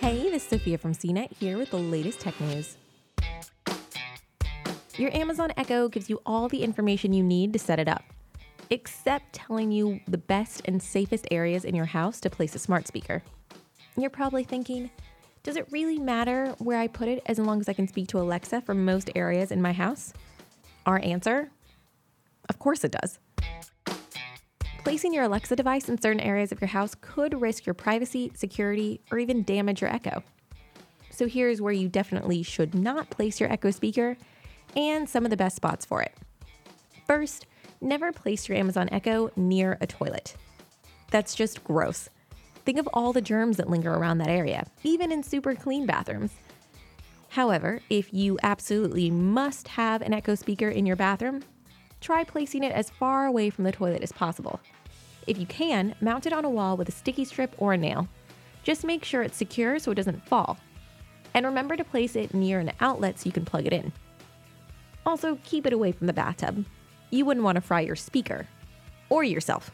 Hey, this is Sophia from CNET here with the latest tech news. Your Amazon Echo gives you all the information you need to set it up, except telling you the best and safest areas in your house to place a smart speaker. You're probably thinking, does it really matter where I put it as long as I can speak to Alexa from most areas in my house? Our answer? Of course it does. Placing your Alexa device in certain areas of your house could risk your privacy, security, or even damage your Echo. So here's where you definitely should not place your Echo speaker and some of the best spots for it. First, never place your Amazon Echo near a toilet. That's just gross. Think of all the germs that linger around that area, even in super clean bathrooms. However, if you absolutely must have an Echo speaker in your bathroom, try placing it as far away from the toilet as possible. If you can, mount it on a wall with a sticky strip or a nail. Just make sure it's secure so it doesn't fall. And remember to place it near an outlet so you can plug it in. Also, keep it away from the bathtub. You wouldn't want to fry your speaker or yourself.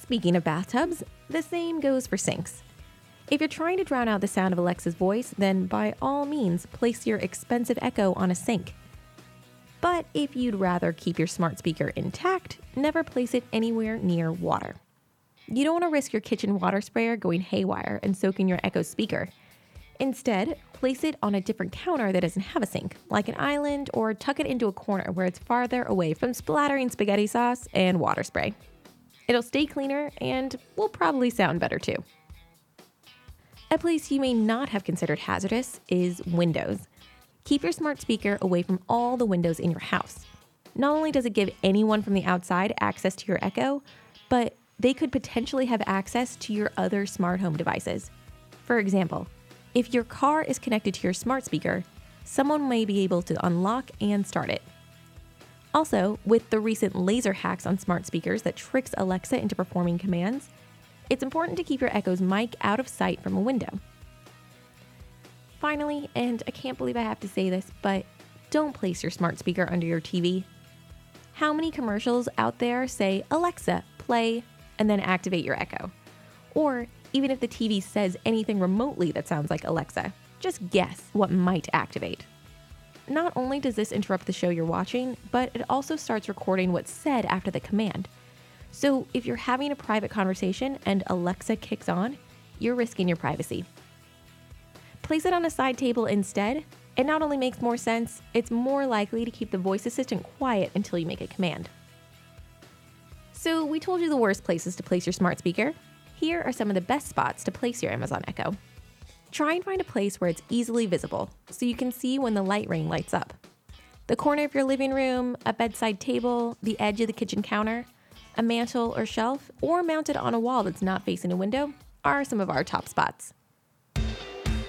Speaking of bathtubs, the same goes for sinks. If you're trying to drown out the sound of Alexa's voice, then by all means place your expensive Echo on a sink. But if you'd rather keep your smart speaker intact, never place it anywhere near water. You don't want to risk your kitchen water sprayer going haywire and soaking your Echo speaker. Instead, place it on a different counter that doesn't have a sink, like an island, or tuck it into a corner where it's farther away from splattering spaghetti sauce and water spray. It'll stay cleaner and will probably sound better too. A place you may not have considered hazardous is windows. Keep your smart speaker away from all the windows in your house. Not only does it give anyone from the outside access to your Echo, but they could potentially have access to your other smart home devices. For example, if your car is connected to your smart speaker, someone may be able to unlock and start it. Also, with the recent laser hacks on smart speakers that tricks Alexa into performing commands, it's important to keep your Echo's mic out of sight from a window. Finally, and I can't believe I have to say this, but don't place your smart speaker under your TV. How many commercials out there say, Alexa, play, and then activate your Echo? Or even if the TV says anything remotely that sounds like Alexa, just guess what might activate. Not only does this interrupt the show you're watching, but it also starts recording what's said after the command. So if you're having a private conversation and Alexa kicks on, you're risking your privacy place it on a side table instead, it not only makes more sense, it's more likely to keep the voice assistant quiet until you make a command. So, we told you the worst places to place your smart speaker. Here are some of the best spots to place your Amazon Echo. Try and find a place where it's easily visible so you can see when the light ring lights up. The corner of your living room, a bedside table, the edge of the kitchen counter, a mantle or shelf, or mounted on a wall that's not facing a window are some of our top spots.